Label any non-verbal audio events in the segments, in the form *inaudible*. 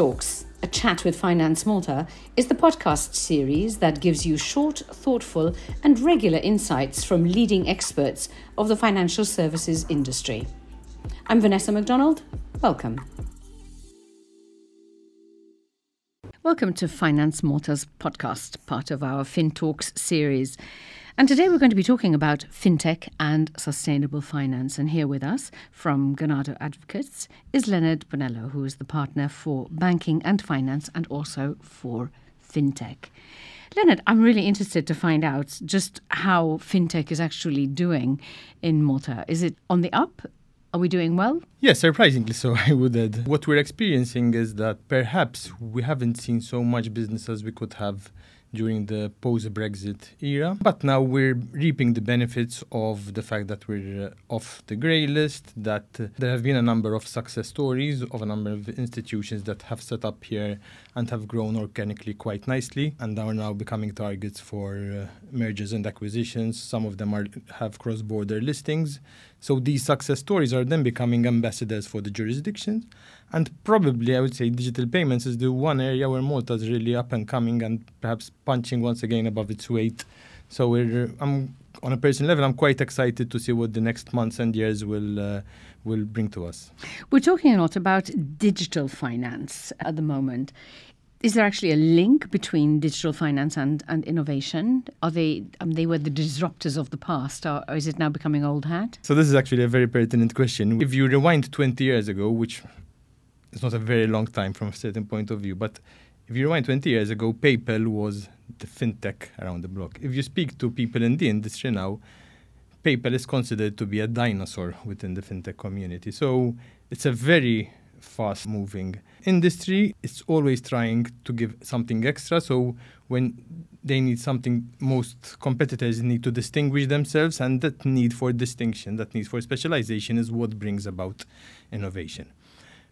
FinTalks, a chat with Finance Malta, is the podcast series that gives you short, thoughtful, and regular insights from leading experts of the financial services industry. I'm Vanessa McDonald. Welcome. Welcome to Finance Malta's podcast, part of our FinTalks series. And today we're going to be talking about fintech and sustainable finance. And here with us from Ganado Advocates is Leonard Bonello, who is the partner for banking and finance and also for fintech. Leonard, I'm really interested to find out just how fintech is actually doing in Malta. Is it on the up? Are we doing well? Yes, surprisingly so, *laughs* I would add. What we're experiencing is that perhaps we haven't seen so much business as we could have during the post Brexit era. But now we're reaping the benefits of the fact that we're uh, off the grey list, that uh, there have been a number of success stories of a number of institutions that have set up here and have grown organically quite nicely and are now becoming targets for uh, mergers and acquisitions. Some of them are have cross border listings. So these success stories are then becoming ambassadors for the jurisdictions. And probably, I would say, digital payments is the one area where Malta is really up and coming and perhaps punching once again above its weight. So we're, I'm on a personal level, I'm quite excited to see what the next months and years will uh, will bring to us. We're talking a lot about digital finance at the moment. Is there actually a link between digital finance and, and innovation? Are they um, they were the disruptors of the past, or, or is it now becoming old hat? So this is actually a very pertinent question. If you rewind 20 years ago, which is not a very long time from a certain point of view, but if you rewind 20 years ago, PayPal was the fintech around the block. If you speak to people in the industry now, PayPal is considered to be a dinosaur within the fintech community. So it's a very fast moving industry It's always trying to give something extra so when they need something most competitors need to distinguish themselves and that need for distinction that need for specialization is what brings about innovation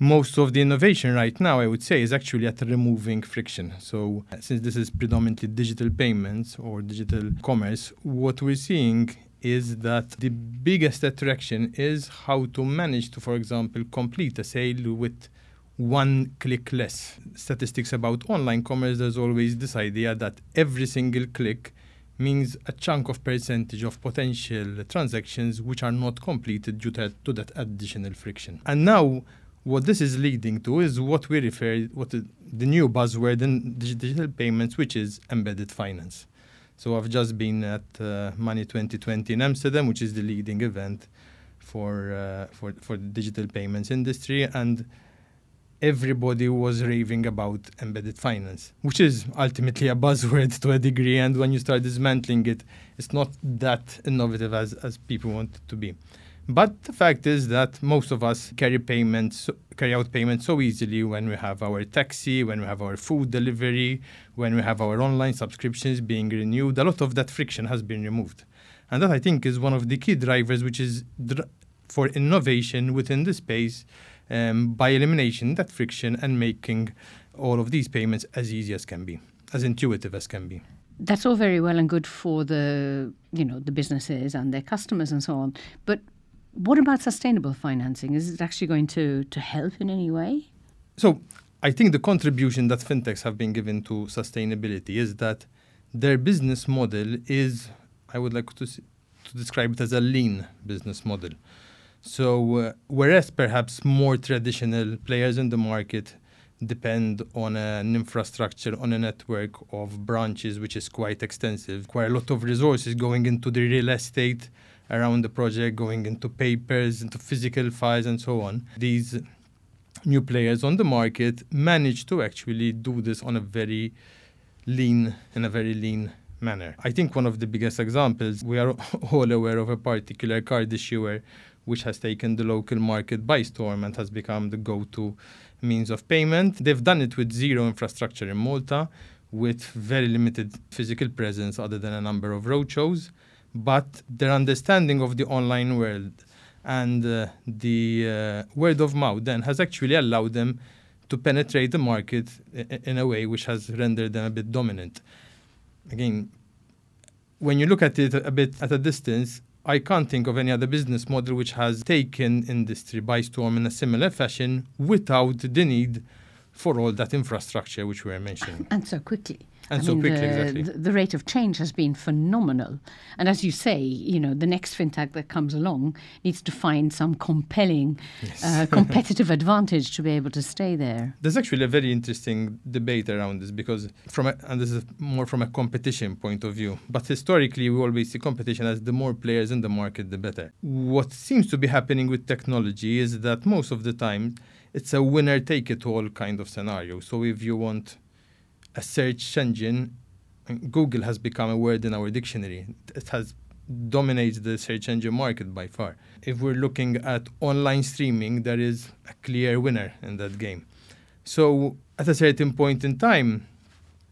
most of the innovation right now i would say is actually at removing friction so since this is predominantly digital payments or digital commerce what we're seeing is that the biggest attraction is how to manage to, for example, complete a sale with one click less. Statistics about online commerce, there's always this idea that every single click means a chunk of percentage of potential transactions which are not completed due to, to that additional friction. And now, what this is leading to is what we refer what the, new buzzword in digital payments, which is embedded finance. So I've just been at uh, Money 2020 in Amsterdam, which is the leading event for uh, for for the digital payments industry, and everybody was raving about embedded finance, which is ultimately a buzzword to a degree. And when you start dismantling it, it's not that innovative as as people want it to be. But the fact is that most of us carry payments, carry out payments so easily when we have our taxi, when we have our food delivery, when we have our online subscriptions being renewed. A lot of that friction has been removed. And that I think is one of the key drivers, which is dr- for innovation within the space um, by elimination that friction and making all of these payments as easy as can be, as intuitive as can be that's all very well and good for the you know the businesses and their customers and so on but what about sustainable financing? Is it actually going to, to help in any way? So, I think the contribution that fintechs have been given to sustainability is that their business model is, I would like to, to describe it as a lean business model. So, uh, whereas perhaps more traditional players in the market depend on an infrastructure, on a network of branches, which is quite extensive, quite a lot of resources going into the real estate around the project, going into papers, into physical files, and so on. These new players on the market manage to actually do this on a very lean, in a very lean manner. I think one of the biggest examples, we are *laughs* all aware of a particular card issuer which has taken the local market by storm and has become the go to means of payment. They've done it with zero infrastructure in Malta, with very limited physical presence other than a number of roadshows but their understanding of the online world and uh, the uh, word of mouth then has actually allowed them to penetrate the market in a way which has rendered them a bit dominant. Again, when you look at it a bit at a distance, I can't think of any other business model which has taken industry by storm in a similar fashion without the need for all that infrastructure which we were mentioning. And so quickly. And I so mean, quickly, the, exactly. the, rate of change has been phenomenal. And as you say, you know, the next fintech that comes along needs to find some compelling uh, *laughs* competitive advantage to be able to stay there. There's actually a very interesting debate around this because from a, and this is more from a competition point of view. But historically, we always see competition as the more players in the market, the better. What seems to be happening with technology is that most of the time it's a winner take it all kind of scenario. So if you want a search engine, Google has become a word in our dictionary. It has dominates the search engine market by far. If we're looking at online streaming, there is a clear winner in that game. So at a certain point in time,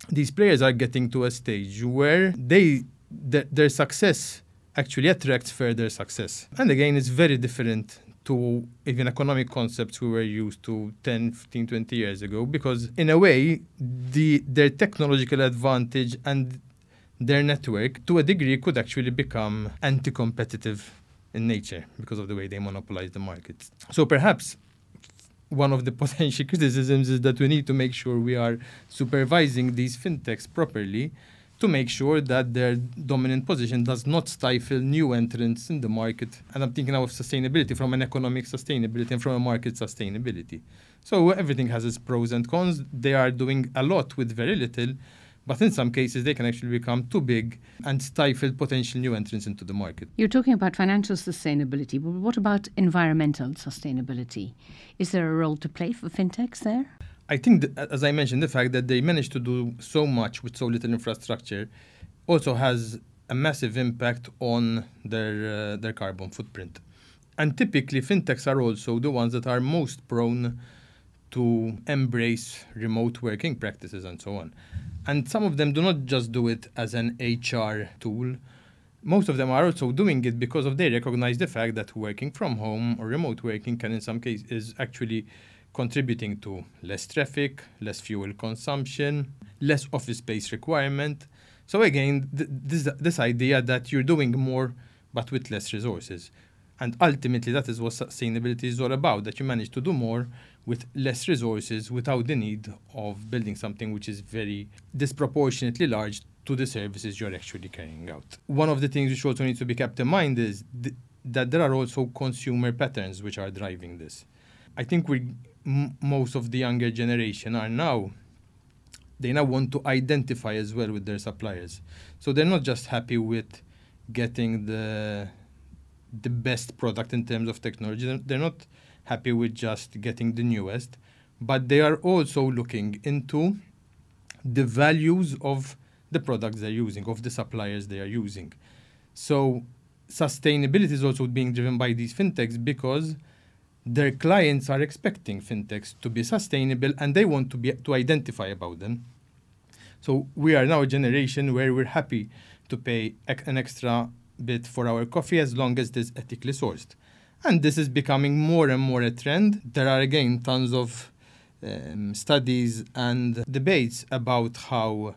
these players are getting to a stage where they th- their success actually attracts further success. And again, it's very different to even economic concepts we were used to 10, 15, 20 years ago because in a way, the their technological advantage and their network to a degree could actually become anti-competitive in nature because of the way they monopolize the market. So perhaps one of the *laughs* potential criticisms is that we need to make sure we are supervising these fintechs properly to make sure that their dominant position does not stifle new entrants in the market. And I'm thinking now of sustainability from an economic sustainability and from a market sustainability. So everything has its pros and cons. They are doing a lot with very little, but in some cases they can actually become too big and stifle potential new entrants into the market. You're talking about financial sustainability, but what about environmental sustainability? Is there a role to play for fintechs there? I think, as I mentioned, the fact that they managed to do so much with so little infrastructure also has a massive impact on their uh, their carbon footprint. And typically, fintechs are also the ones that are most prone to embrace remote working practices and so on. And some of them do not just do it as an HR tool. Most of them are also doing it because of they recognize the fact that working from home or remote working can, in some cases, is actually contributing to less traffic, less fuel consumption, less office space requirement. So again, th- this this idea that you're doing more but with less resources. And ultimately that is what sustainability is all about, that you manage to do more with less resources without the need of building something which is very disproportionately large to the services you're actually carrying out. One of the things which also needs to be kept in mind is th- that there are also consumer patterns which are driving this. I think we m- most of the younger generation are now they now want to identify as well with their suppliers. So they're not just happy with getting the the best product in terms of technology. They're, not happy with just getting the newest, but they are also looking into the values of the products they're using, of the suppliers they are using. So sustainability is also being driven by these fintechs because their clients are expecting fintechs to be sustainable and they want to be to identify about them. So we are now a generation where we're happy to pay an extra bit for our coffee as long as it is ethically sourced. And this is becoming more and more a trend. There are again tons of um, studies and debates about how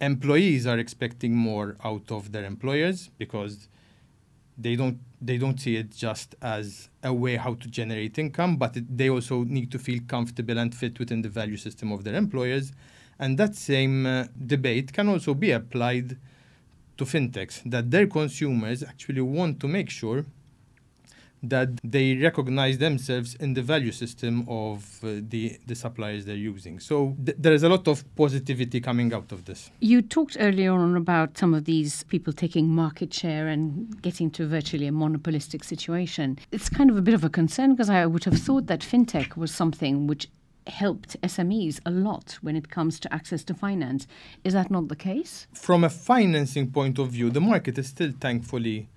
employees are expecting more out of their employers because they don't they don't see it just as a way how to generate income, but it, they also need to feel comfortable and fit within the value system of their employers. And that same uh, debate can also be applied to fintechs that their consumers actually want to make sure that they recognize themselves in the value system of uh, the the suppliers they're using. So th- there is a lot of positivity coming out of this. You talked earlier on about some of these people taking market share and getting to virtually a monopolistic situation. It's kind of a bit of a concern because I would have thought that fintech was something which helped SMEs a lot when it comes to access to finance. Is that not the case? From a financing point of view, the market is still thankfully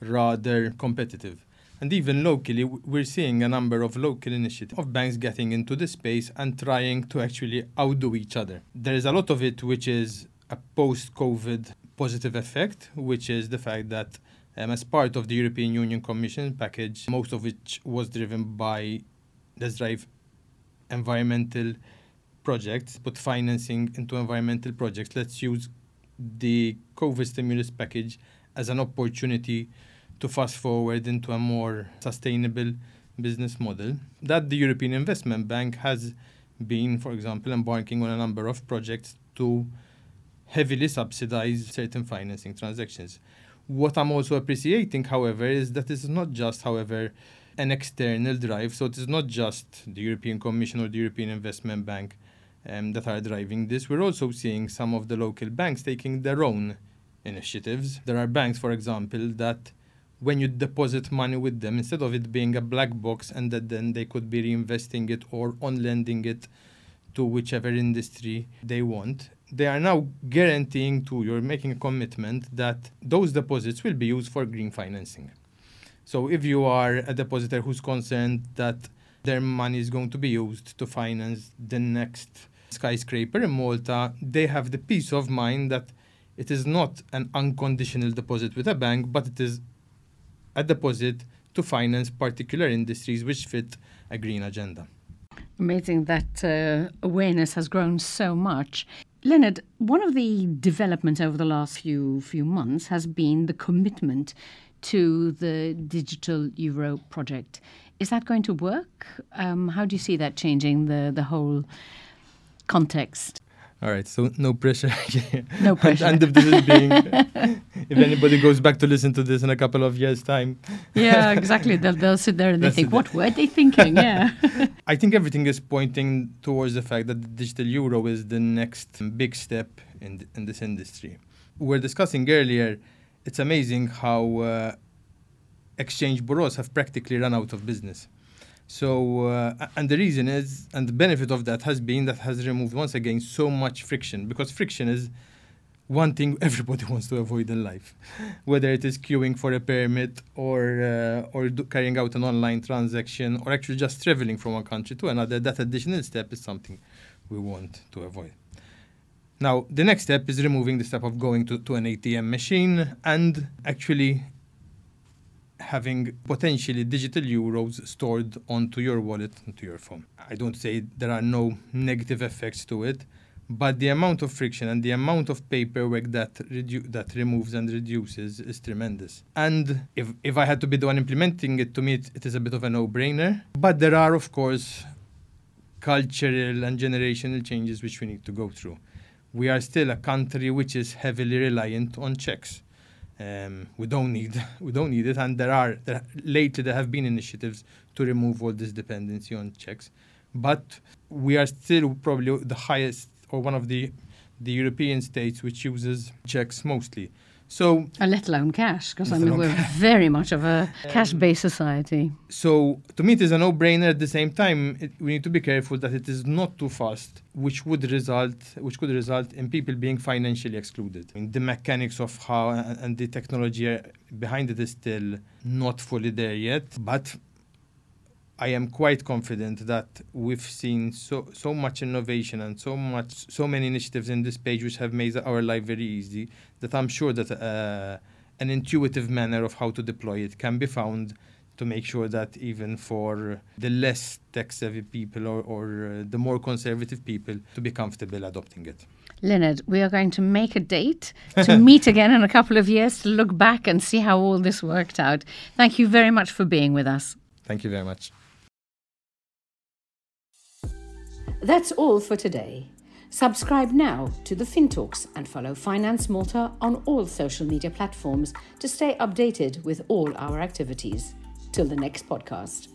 rather competitive. And even locally, we're seeing a number of local initiatives of banks getting into the space and trying to actually outdo each other. There is a lot of it which is a post COVID positive effect, which is the fact that um, as part of the European Union Commission package, most of which was driven by Let's Drive environmental projects, put financing into environmental projects. Let's use the COVID stimulus package as an opportunity to fast forward into a more sustainable business model that the European Investment Bank has been, for example, embarking on a number of projects to heavily subsidize certain financing transactions. What I'm also appreciating, however, is that is not just, however, an external drive. So it is not just the European Commission or the European Investment Bank um, that are driving this. We're also seeing some of the local banks taking their own initiatives. There are banks, for example, that when you deposit money with them, instead of it being a black box and that then they could be reinvesting it or on lending it to whichever industry they want, they are now guaranteeing to you're making a commitment that those deposits will be used for green financing. So if you are a depositor who's concerned that their money is going to be used to finance the next skyscraper in Malta, they have the peace of mind that it is not an unconditional deposit with a bank, but it is a deposit to finance particular industries which fit a green agenda. Amazing that uh, awareness has grown so much. Leonard, one of the developments over the last few few months has been the commitment to the digital euro project. Is that going to work? Um, how do you see that changing the the whole context? All right, so no pressure. *laughs* no pressure. and, and if this is being, *laughs* if anybody goes back to listen to this in a couple of years' time. yeah, *laughs* exactly. They'll, they'll sit there and they think, what were they thinking? Yeah. I think everything is pointing towards the fact that the digital euro is the next big step in, th- in this industry. We were discussing earlier, it's amazing how uh, exchange bureaus have practically run out of business. So, uh, and the reason is, and the benefit of that has been that has removed once again so much friction because friction is one thing *laughs* everybody wants to avoid in life, *laughs* whether it is queuing for a permit or uh, or carrying out an online transaction or actually just traveling from one country to another. That additional step is something we want to avoid. Now, the next step is removing the step of going to, to an ATM machine and actually having potentially digital euros stored onto your wallet, onto your phone. I don't say there are no negative effects to it, but the amount of friction and the amount of paperwork that redu- that removes and reduces is tremendous. And if, if I had to be the one implementing it, to me it, it is a bit of a no-brainer. But there are, of course, cultural and generational changes which we need to go through. We are still a country which is heavily reliant on checks. Um, we don't need *laughs* we don't need it, and there are there, lately there have been initiatives to remove all this dependency on checks, but we are still probably the highest or one of the the European states which uses checks mostly. So, uh, let alone cash, because I mean we're very much of a *laughs* cash-based society. So, to me, it is a no-brainer. At the same time, it, we need to be careful that it is not too fast, which would result, which could result in people being financially excluded. I mean, the mechanics of how and, and the technology behind it is still not fully there yet, but I am quite confident that we've seen so so much innovation and so much so many initiatives in this page which have made our life very easy that I'm sure that uh, an intuitive manner of how to deploy it can be found to make sure that even for the less tech savvy people or, or uh, the more conservative people to be comfortable adopting it. Leonard, we are going to make a date to *laughs* meet again in a couple of years to look back and see how all this worked out. Thank you very much for being with us. Thank you very much. That's all for today. Subscribe now to the FinTalks and follow Finance Malta on all social media platforms to stay updated with all our activities. Till the next podcast.